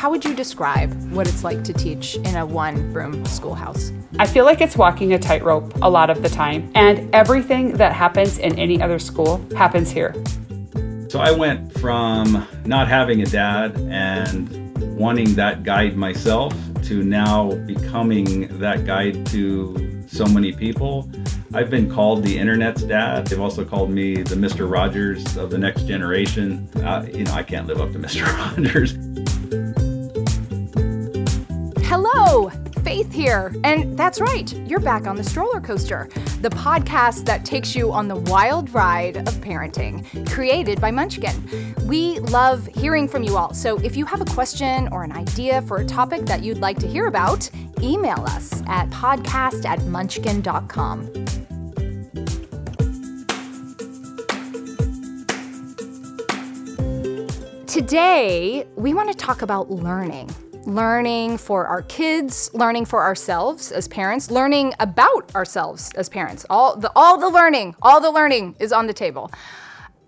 How would you describe what it's like to teach in a one room schoolhouse? I feel like it's walking a tightrope a lot of the time, and everything that happens in any other school happens here. So I went from not having a dad and wanting that guide myself to now becoming that guide to so many people. I've been called the internet's dad. They've also called me the Mr. Rogers of the next generation. Uh, you know, I can't live up to Mr. Rogers. Here. And that's right, you're back on the stroller coaster, the podcast that takes you on the wild ride of parenting, created by Munchkin. We love hearing from you all. So if you have a question or an idea for a topic that you'd like to hear about, email us at podcast at munchkin.com. Today, we want to talk about learning learning for our kids, learning for ourselves as parents, learning about ourselves as parents. All the all the learning, all the learning is on the table.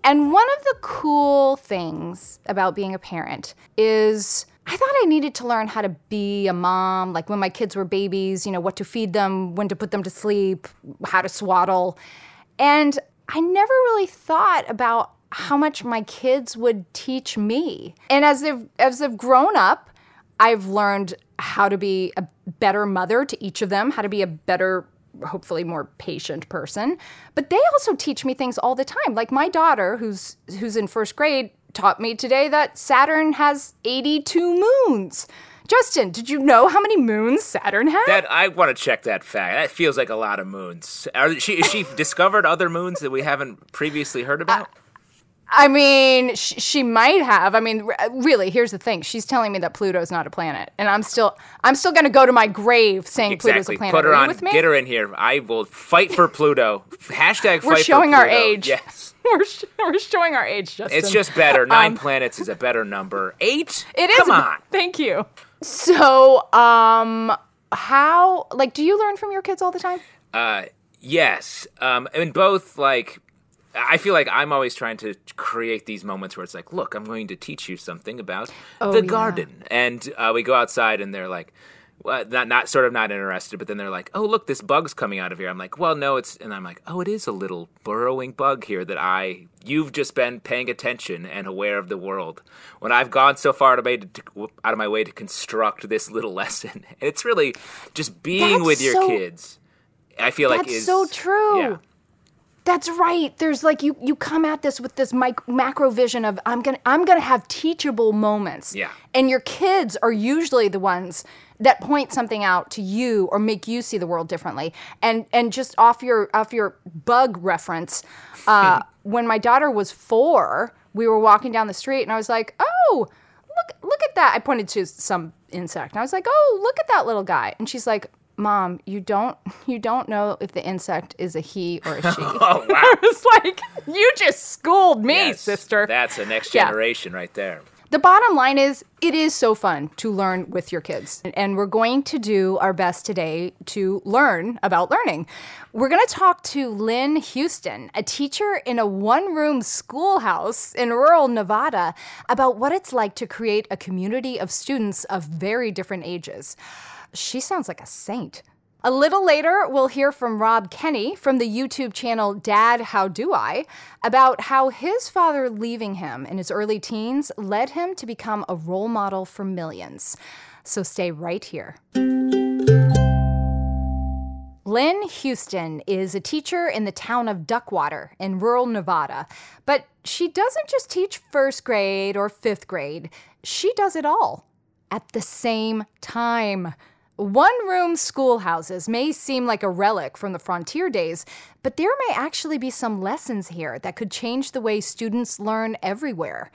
And one of the cool things about being a parent is I thought I needed to learn how to be a mom, like when my kids were babies, you know, what to feed them, when to put them to sleep, how to swaddle. And I never really thought about how much my kids would teach me. And as they've as they've grown up, I've learned how to be a better mother to each of them, how to be a better hopefully more patient person but they also teach me things all the time like my daughter who's who's in first grade taught me today that saturn has 82 moons Justin, did you know how many moons Saturn has? That I want to check that fact. That feels like a lot of moons. Are she, she discovered other moons that we haven't previously heard about? I mean, sh- she might have. I mean, r- really, here's the thing. She's telling me that Pluto's not a planet, and I'm still, I'm still going to go to my grave saying exactly. Pluto's a planet. Put her on. Get her in here. I will fight for Pluto. Hashtag. We're showing our age. Yes. we're, sh- we're showing our age, Justin. It's just better. Nine Um, planets is a better number. Eight. It is. Come on. Thank you. So, um, how like do you learn from your kids all the time? Uh, yes. Um, and both like. I feel like I'm always trying to create these moments where it's like, look, I'm going to teach you something about Oh, the yeah. garden, and uh, we go outside, and they're like, well, not not sort of not interested, but then they're like, oh, look, this bug's coming out of here. I'm like, well, no, it's, and I'm like, oh, it is a little burrowing bug here that I, you've just been paying attention and aware of the world. When I've gone so far out of my, to, out of my way to construct this little lesson, and it's really just being That's with your so- kids. I feel like That's is so true. Yeah. That's right. There's like you you come at this with this mic- macro vision of I'm going to I'm going to have teachable moments. Yeah. And your kids are usually the ones that point something out to you or make you see the world differently. And and just off your off your bug reference, uh, when my daughter was 4, we were walking down the street and I was like, "Oh, look look at that." I pointed to some insect. And I was like, "Oh, look at that little guy." And she's like, Mom, you don't you don't know if the insect is a he or a she. Oh wow. I was like, you just schooled me, Yes, sister. That's the next Yeah. generation right there. The bottom line is, it is so fun to learn with your kids. And we're going to do our best today to learn about learning. We're going to talk to Lynn Houston, a teacher in a one room schoolhouse in rural Nevada, about what it's like to create a community of students of very different ages. She sounds like a saint. A little later, we'll hear from Rob Kenney from the YouTube channel Dad How Do I about how his father leaving him in his early teens led him to become a role model for millions. So stay right here. Lynn Houston is a teacher in the town of Duckwater in rural Nevada, but she doesn't just teach first grade or fifth grade, she does it all at the same time. One room schoolhouses may seem like a relic from the frontier days, but there may actually be some lessons here that could change the way students learn everywhere.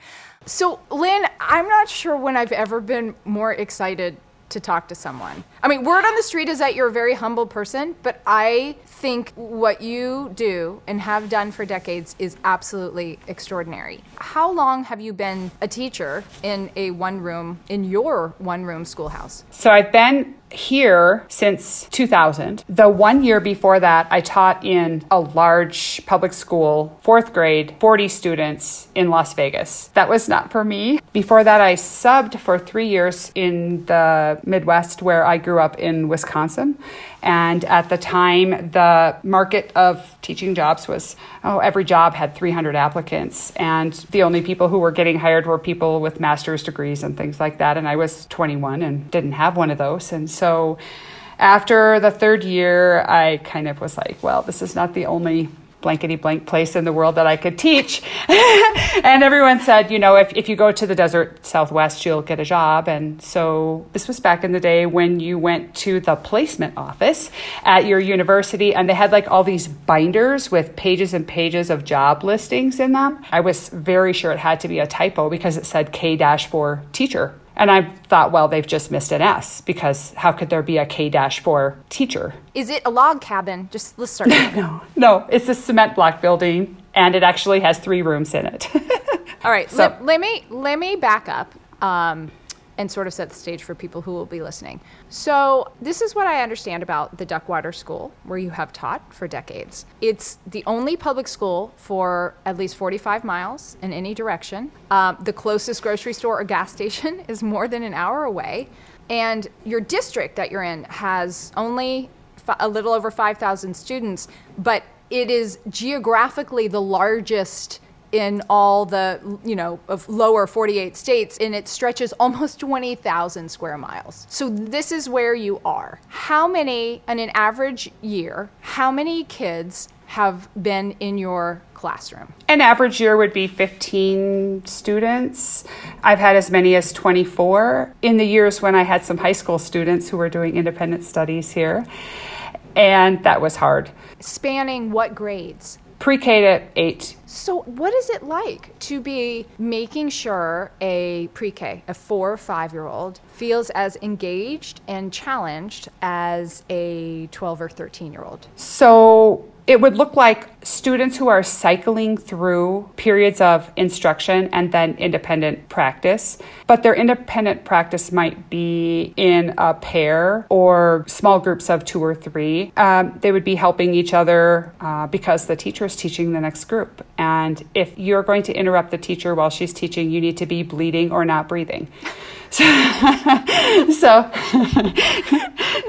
So, Lynn, I'm not sure when I've ever been more excited to talk to someone. I mean, word on the street is that you're a very humble person, but I think what you do and have done for decades is absolutely extraordinary. How long have you been a teacher in a one room, in your one room schoolhouse? So I've been here since 2000. The one year before that, I taught in a large public school, fourth grade, 40 students in Las Vegas. That was not for me. Before that, I subbed for three years in the Midwest where I grew up in Wisconsin. And at the time, the market of teaching jobs was oh, every job had 300 applicants. And the only people who were getting hired were people with master's degrees and things like that. And I was 21 and didn't have one of those. And so after the third year, I kind of was like, well, this is not the only blankety blank place in the world that I could teach. and everyone said, you know, if, if you go to the desert southwest, you'll get a job. And so this was back in the day when you went to the placement office at your university and they had like all these binders with pages and pages of job listings in them. I was very sure it had to be a typo because it said K 4 teacher. And I thought, well, they've just missed an S because how could there be a K 4 teacher? Is it a log cabin? Just let's start. no, no, it's a cement block building and it actually has three rooms in it. All right, so, let, let, me let me back up. Um, and sort of set the stage for people who will be listening. So, this is what I understand about the Duckwater School, where you have taught for decades. It's the only public school for at least 45 miles in any direction. Um, the closest grocery store or gas station is more than an hour away. And your district that you're in has only a little over 5,000 students, but it is geographically the largest in all the you know of lower 48 states and it stretches almost 20,000 square miles. So this is where you are. How many in an average year, how many kids have been in your classroom? An average year would be 15 students. I've had as many as 24 in the years when I had some high school students who were doing independent studies here. And that was hard. Spanning what grades? pre K to eight. So, what is it like to be making sure a pre K, a four or five year old, feels as engaged and challenged as a 12 or 13 year old? So, it would look like students who are cycling through periods of instruction and then independent practice, but their independent practice might be in a pair or small groups of two or three. Um, they would be helping each other uh, because the teacher is teaching the next group. And if you're going to interrupt the teacher while she's teaching, you need to be bleeding or not breathing. So, so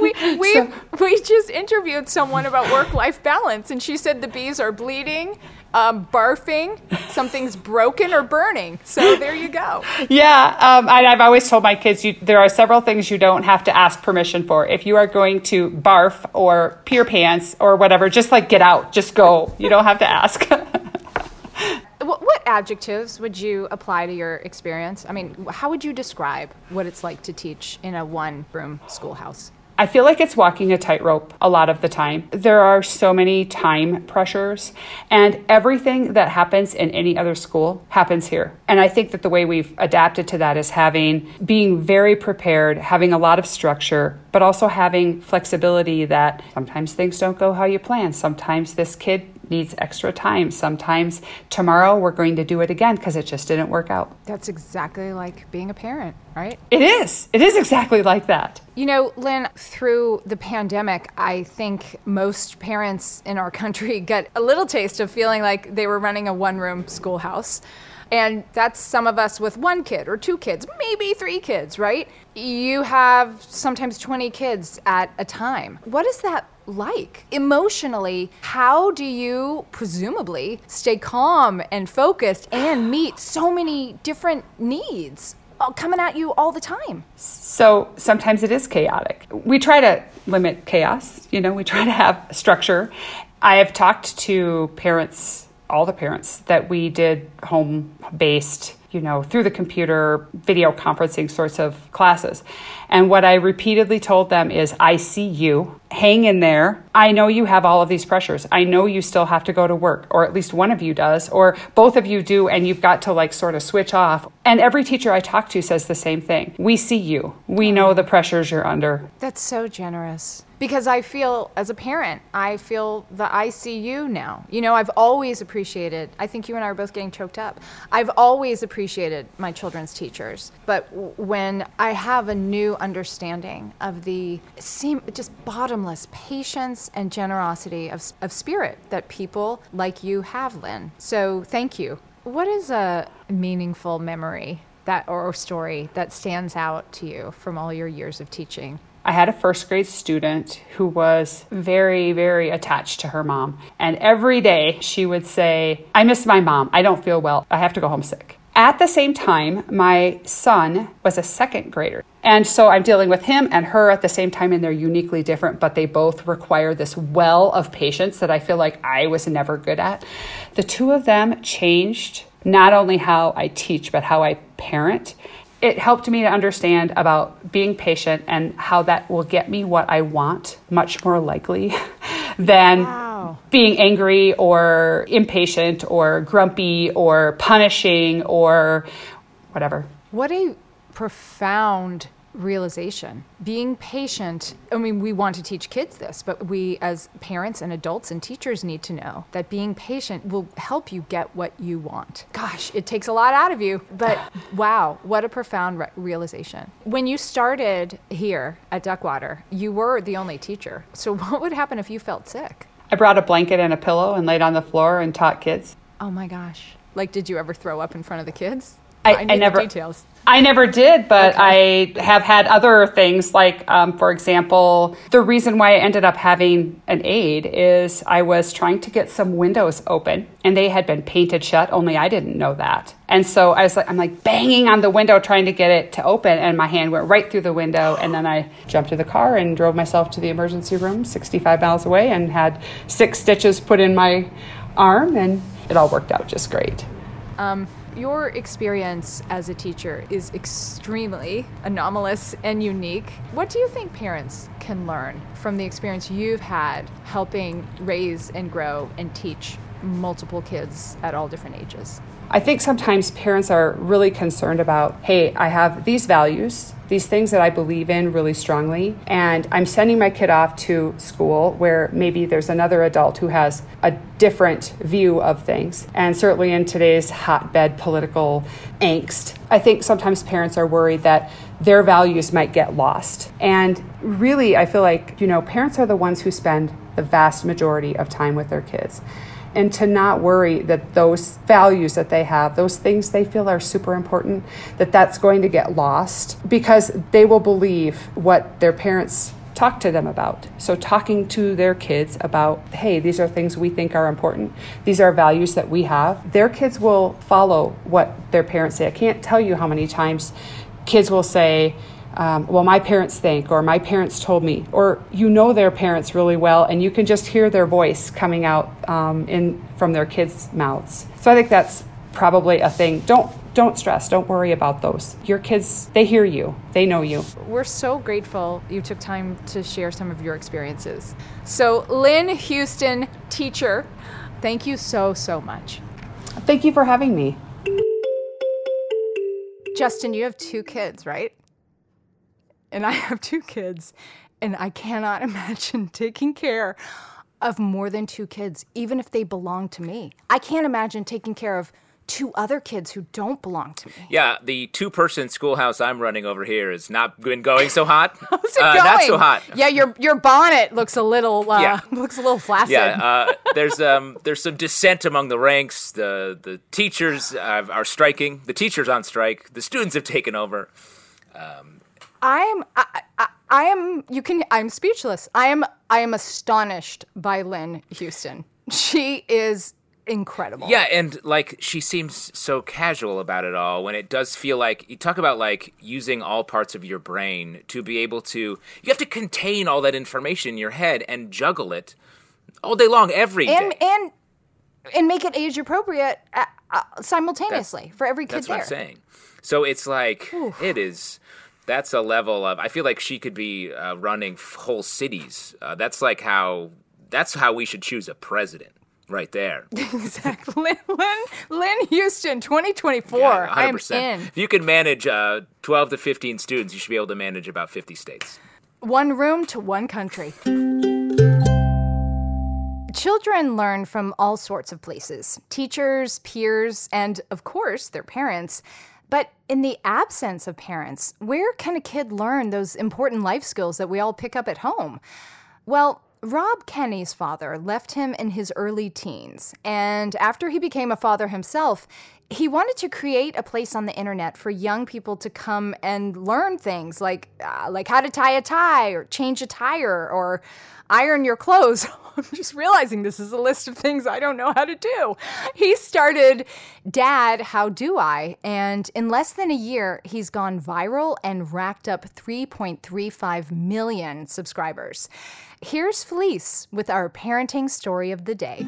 we we so. we just interviewed someone about work life balance, and she said the bees are bleeding, um, barfing, something's broken or burning. So there you go. Yeah, um, and I've always told my kids you, there are several things you don't have to ask permission for. If you are going to barf or pee your pants or whatever, just like get out, just go. You don't have to ask. What, what, adjectives would you apply to your experience? I mean, how would you describe what it's like to teach in a one room schoolhouse? I feel like it's walking a tightrope a lot of the time. There are so many time pressures, and everything that happens in any other school happens here. And I think that the way we've adapted to that is having, being very prepared, having a lot of structure, but also having flexibility that sometimes things don't go how you plan. Sometimes this kid needs extra time. Sometimes tomorrow we're going to do it again because it just didn't work out. That's exactly like being a parent, right? It is. It is exactly like that. You know, Lynn, through the pandemic, I think most parents in our country got a little taste of feeling like they were running a one room schoolhouse. And that's some of us with one kid or two kids, maybe three kids, right? You have sometimes 20 kids at a time. What is that like emotionally? How do you presumably stay calm and focused and meet so many different needs? Uh, coming at you all the time. So sometimes it is chaotic. We try to limit chaos, you know, we try to have structure. I have talked to parents all the parents that we did home based, you know, through the computer, video conferencing sorts of classes. And what I repeatedly told them is, I see you, hang in there. I know you have all of these pressures. I know you still have to go to work, or at least one of you does, or both of you do, and you've got to like sort of switch off. And every teacher I talk to says the same thing. We see you. We know the pressures you're under. That's so generous. Because I feel, as a parent, I feel the I see you now. You know, I've always appreciated, I think you and I are both getting choked up. I've always appreciated my children's teachers. But when I have a new understanding of the seem just bottomless patience and generosity of, of spirit that people like you have, Lynn. So thank you. What is a meaningful memory that or story that stands out to you from all your years of teaching? I had a first grade student who was very, very attached to her mom. And every day she would say, I miss my mom. I don't feel well. I have to go home sick. At the same time, my son was a second grader. And so I'm dealing with him and her at the same time, and they're uniquely different, but they both require this well of patience that I feel like I was never good at. The two of them changed not only how I teach, but how I parent it helped me to understand about being patient and how that will get me what I want much more likely than Wow. being angry or impatient or grumpy or punishing or whatever. What a profound realization. Being patient, I mean, we want to teach kids this, but we as parents and adults and teachers need to know that being patient will help you get what you want. Gosh, it takes a lot out of you, but wow, what a profound re- realization. When you started here at Duckwater, you were the only teacher. So, what would happen if you felt sick? I brought a blanket and a pillow and laid on the floor and taught kids. Oh my gosh. Like, did you ever throw up in front of the kids? I- I the never- details. I never did, but I have had other things like, um, for example, the reason why I ended up having an aide is I was trying to get some windows open and they had been painted shut, only I didn't know that. And so I was like, I'm like banging on the window trying to get it to open, and my hand went right through the window. And then I jumped to the car and drove myself to the emergency room 65 miles away and had six stitches put in my arm, and it all worked out just great. Um, your experience as a teacher is extremely anomalous and unique. What do you think parents can learn from the experience you've had helping raise and grow and teach multiple kids at all different ages? I think sometimes parents are really concerned about, hey, I have these values, these things that I believe in really strongly, and I'm sending my kid off to school where maybe there's another adult who has a different view of things. And certainly in today's hotbed political angst, I think sometimes parents are worried that their values might get lost. And really, I feel like, you know, parents are the ones who spend the vast majority of time with their kids and to not worry that those values that they have those things they feel are super important that that's going to get lost because they will believe what their parents talk to them about. So talking to their kids about hey these are things we think are important. These are values that we have. Their kids will follow what their parents say. I can't tell you how many times kids will say um, well, my parents think, or my parents told me, or you know their parents really well, and you can just hear their voice coming out um, in from their kids' mouths. So I think that's probably a thing. Don't don't stress. Don't worry about those. Your kids, they hear you. They know you. We're so grateful you took time to share some of your experiences. So, Lynn Houston, teacher, thank you so, so much. Thank you for having me. Justin, you have two kids, right? And I have two kids, and I cannot imagine taking care of more than two kids, even if they belong to me. I can't imagine taking care of two other kids who don't belong to me. Yeah, the two-person schoolhouse I'm running over here has not been going so hot. How's it Uh, going? Not so hot. Yeah, your your bonnet looks a little uh, Yeah. looks a little flaccid. Yeah, uh, there's um, there's some dissent among the ranks. The the teachers uh, are striking. The teachers on strike. The students have taken over. I'm I, I, I am you can I'm speechless. I am I am astonished by Lynn Houston. She is incredible. Yeah, and like she seems so casual about it all when it does feel like you talk about like using all parts of your brain to be able to you have to contain all that information in your head and juggle it all day long every day. and and and make it age appropriate uh, uh, simultaneously for every kid That's there. what I'm saying. So it's like it is. That's a level of. I feel like she could be uh, running whole cities. Uh, that's like how. That's how we should choose a president. right there. exactly. Lynn, Lynn, Houston, 2024. Yeah, I am 100%. in. If you can manage uh, 12 to 15 students, you should be able to manage about 50 states. One room to one country. Children learn from all sorts of places teachers, peers, and of course, their parents. But in the absence of parents, where can a kid learn those important life skills that we all pick up at home? Well, Rob Kenney's father left him in his early teens, and after he became a father himself, he wanted to create a place on the internet for young people to come and learn things like uh, like how to tie a tie or change a tire or iron your clothes. I'm just realizing this is a list of things I don't know how to do. He started Dad, How Do I? And in less than a year, he's gone viral and racked up 3.35 million subscribers. Here's Felice with our parenting story of the day.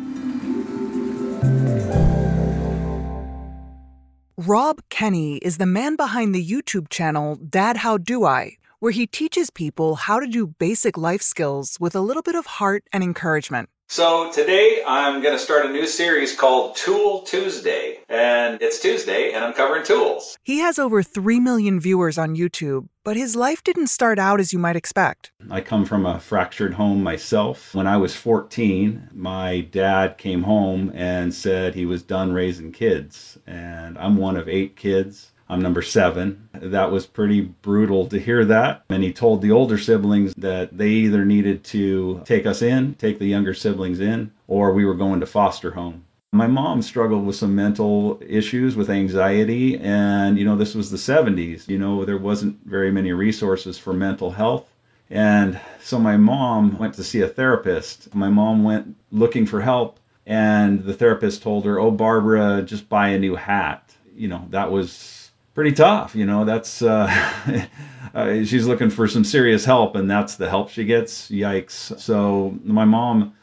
Rob Kenney is the man behind the YouTube channel Dad How Do I, where he teaches people how to do basic life skills with a little bit of heart and encouragement. So today I'm going to start a new series called Tool Tuesday. And it's Tuesday and I'm covering tools. He has over 3 million viewers on YouTube, but his life didn't start out as you might expect. I come from a fractured home myself. When I was 14, my dad came home and said he was done raising kids. And I'm one of eight kids. I'm number seven. That was pretty brutal to hear that. And he told the older siblings that they either needed to take us in, take the younger siblings in, or we were going to foster home. My mom struggled with some mental issues with anxiety, and you know, this was the 70s. You know, there wasn't very many resources for mental health. And so my mom went to see a therapist. My mom went looking for help, and the therapist told her, Oh, Barbara, just buy a new hat. You know, that was pretty tough. You know, that's uh, uh, she's looking for some serious help, and that's the help she gets. Yikes! So my mom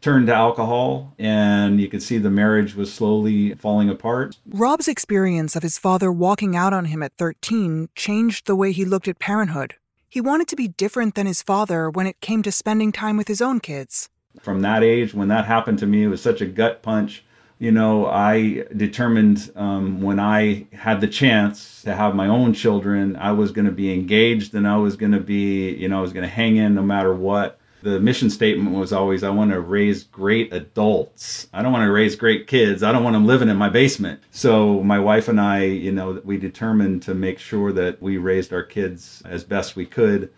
turned to alcohol, and you could see the marriage was slowly falling apart. Rob's experience of his father walking out on him at 13 changed the way he looked at parenthood. He wanted to be different than his father when it came to spending time with his own kids. From that age, when that happened to me, it was such a gut punch you know, I determined um, when I had the chance to have my own children, I was going to be engaged and I was going to be, you know, I was going to hang in no matter what. The mission statement was always I want to raise great adults. I don't want to raise great kids. I don't want them living in my basement. So, my wife and I, you know, we determined to make sure that we raised our kids as best we could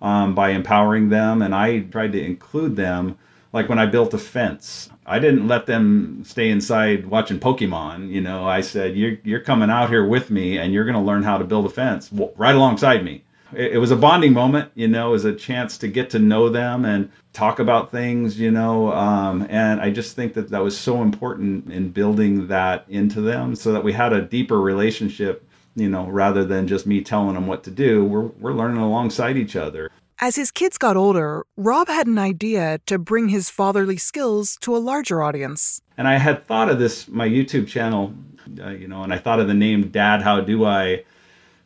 um, by empowering them. And I tried to include them like when I built a fence, I didn't let them stay inside watching Pokemon. You know, I said, "You're you're coming out here with me, and you're going to learn how to build a fence right alongside me." It, it was a bonding moment. You know, it was a chance to get to know them and talk about things. You know, um, and I just think that that was so important in building that into them, so that we had a deeper relationship. You know, rather than just me telling them what to do, we're we're learning alongside each other. As his kids got older, Rob had an idea to bring his fatherly skills to a larger audience. And I had thought of this, my YouTube channel, uh, you know, and I thought of the name Dad, How Do I?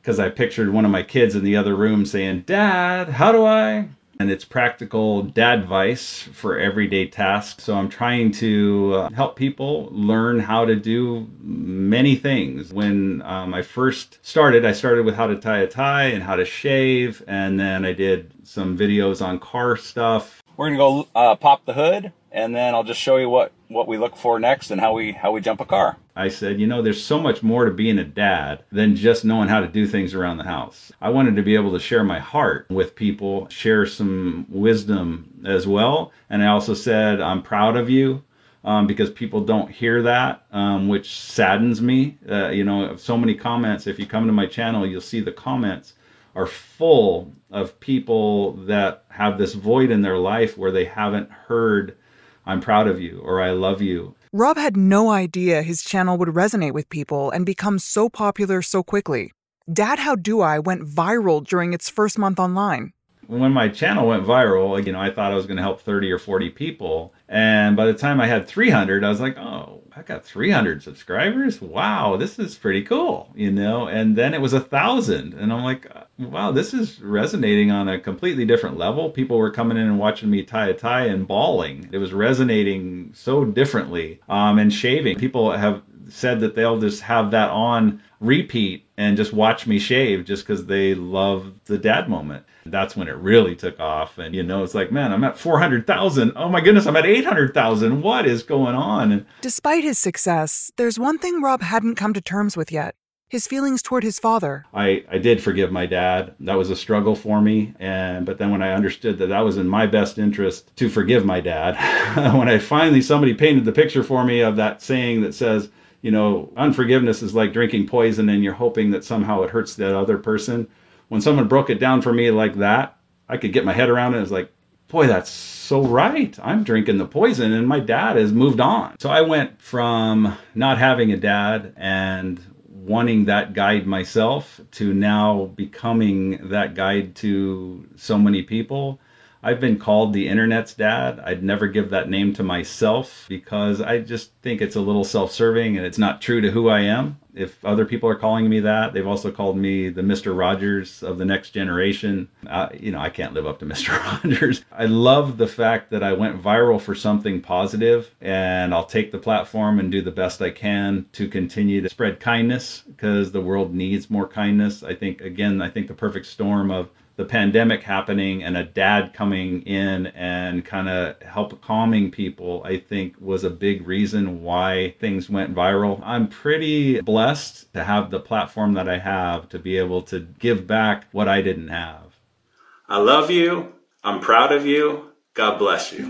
Because I pictured one of my kids in the other room saying, Dad, how do I? And it's practical dad advice for everyday tasks. So I'm trying to uh, help people learn how to do many things. When um, I first started, I started with how to tie a tie and how to shave, and then I did some videos on car stuff. We're gonna go uh, pop the hood, and then I'll just show you what what we look for next and how we how we jump a car. I said, you know, there's so much more to being a dad than just knowing how to do things around the house. I wanted to be able to share my heart with people, share some wisdom as well. And I also said, I'm proud of you. Um, because people don't hear that, um, which saddens me. Uh, you know, so many comments. If you come to my channel, you'll see the comments are full of people that have this void in their life where they haven't heard, I'm proud of you or I love you. Rob had no idea his channel would resonate with people and become so popular so quickly. Dad How Do I went viral during its first month online. When my channel went viral, you know, I thought I was going to help 30 or 40 people. And by the time I had 300, I was like, oh, I got 300 subscribers. Wow, this is pretty cool, you know? And then it was a thousand. And I'm like, wow, this is resonating on a completely different level. People were coming in and watching me tie a tie and bawling. It was resonating so differently. Um, and shaving. People have said that they'll just have that on repeat and just watch me shave just because they love the dad moment. That's when it really took off. And, you know, it's like, man, I'm at 400,000. Oh my goodness, I'm at 800,000. What is going on? And Despite his success, there's one thing Rob hadn't come to terms with yet his feelings toward his father. I, I did forgive my dad. That was a struggle for me. And but then when I understood that that was in my best interest to forgive my dad, when I finally somebody painted the picture for me of that saying that says, you know, unforgiveness is like drinking poison and you're hoping that somehow it hurts that other person. When someone broke it down for me like that, I could get my head around it. It's like, boy, that's so right. I'm drinking the poison and my dad has moved on. So I went from not having a dad and wanting that guide myself to now becoming that guide to so many people. I've been called the internet's dad. I'd never give that name to myself because I just think it's a little self serving and it's not true to who I am. If other people are calling me that, they've also called me the Mr. Rogers of the next generation. You know, I can't live up to Mr. Rogers. I love the fact that I went viral for something positive and I'll take the platform and do the best I can to continue to spread kindness because the world needs more kindness. I think, again, I think the perfect storm of the pandemic happening and a dad coming in and kind of help calming people, I think was a big reason why things went viral. I'm pretty blessed to have the platform that I have to be able to give back what I didn't have. I love you. I'm proud of you. God bless you.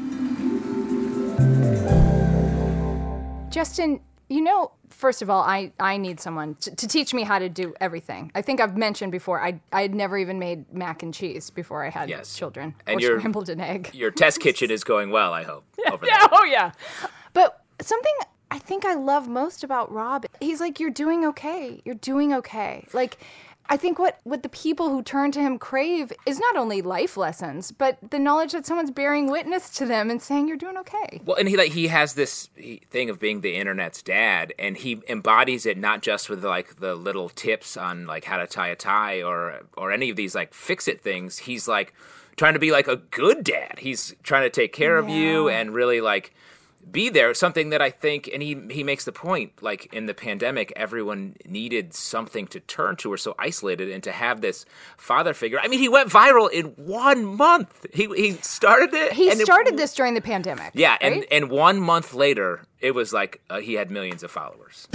Justin, you know, first of all, I, I need someone to, to teach me how to do everything. I think I've mentioned before, I I had never even made mac and cheese before I had Yes. children. And or your- scrambled an egg. Your test kitchen is going well, I hope. yeah, there. oh yeah. But something I think I love most about Rob, he's like, You're doing okay. You're doing okay. Like I think what, what the people who turn to him crave is not only life lessons, but the knowledge that someone's bearing witness to them and saying you're doing okay. Well, and he like he has this thing of being the internet's dad, and he embodies it not just with like the little tips on like how to tie a tie or or any of these like fix it things. He's like trying to be like a good dad. He's trying to take care of you and really like be there. Something that I think, and he he makes the point, like in the pandemic, everyone needed something to turn to. We're so isolated, and to have this father figure. I mean, he went viral in one month. He he started it. He and it- started this during the pandemic. yeah, and right? and one month later, it was like uh, he had millions of followers.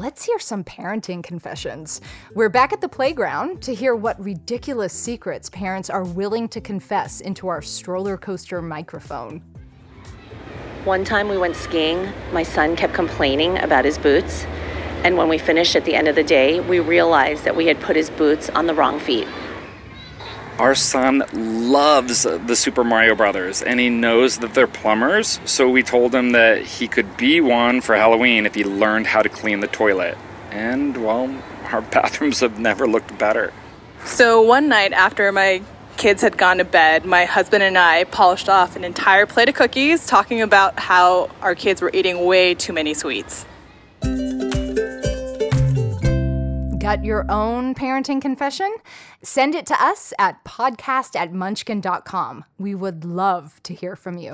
Let's hear some parenting confessions. We're back at the playground to hear what ridiculous secrets parents are willing to confess into our stroller coaster microphone. One time we went skiing, my son kept complaining about his boots. And when we finished at the end of the day, we realized that we had put his boots on the wrong feet. Our son loves the Super Mario Brothers and he knows that they're plumbers, so we told him that he could be one for Halloween if he learned how to clean the toilet. And, well, our bathrooms have never looked better. So one night after my kids had gone to bed, my husband and I polished off an entire plate of cookies, talking about how our kids were eating way too many sweets. Got your own parenting confession? Send it to us at podcast at munchkin.com. We would love to hear from you.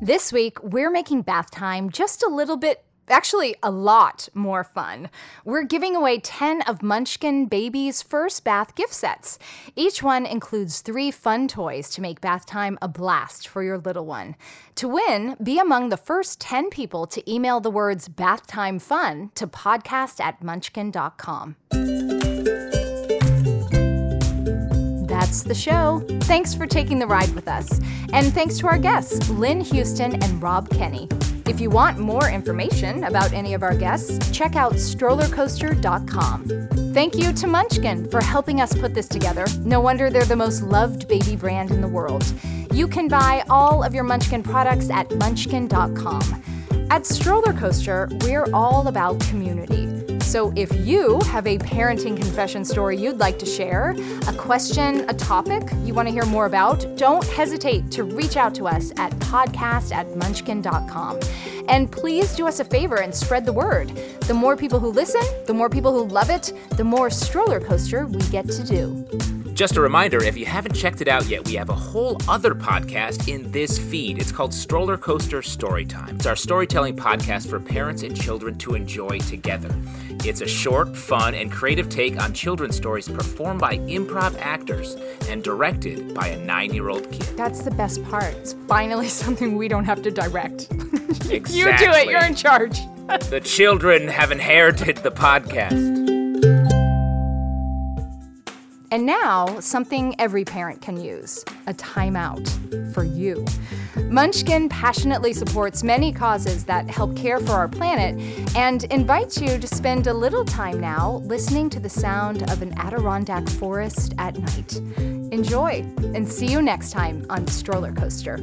This week, we're making bath time just a little bit, actually, a lot more fun. We're giving away 10 of Munchkin Baby's first bath gift sets. Each one includes three fun toys to make bath time a blast for your little one. To win, be among the first 10 people to email the words bath time fun to podcast at munchkin.com. That's the show. Thanks for taking the ride with us. And thanks to our guests, Lynn Houston and Rob Kenney. If you want more information about any of our guests, check out strollercoaster.com. Thank you to Munchkin for helping us put this together. No wonder they're the most loved baby brand in the world. You can buy all of your Munchkin products at munchkin.com. At Stroller Coaster, we're all about community. So if you have a parenting confession story you'd like to share, a question, a topic you want to hear more about, don't hesitate to reach out to us at podcast at munchkin.com. And please do us a favor and spread the word. The more people who listen, the more people who love it, the more stroller coaster we get to do. Just a reminder if you haven't checked it out yet, we have a whole other podcast in this feed. It's called Stroller Coaster Storytime. It's our storytelling podcast for parents and children to enjoy together. It's a short, fun, and creative take on children's stories performed by improv actors and directed by a nine year old kid. That's the best part. It's finally something we don't have to direct. Exactly. you do it, you're in charge. the children have inherited the podcast. And now, something every parent can use a timeout for you. Munchkin passionately supports many causes that help care for our planet and invites you to spend a little time now listening to the sound of an Adirondack forest at night. Enjoy, and see you next time on Stroller Coaster.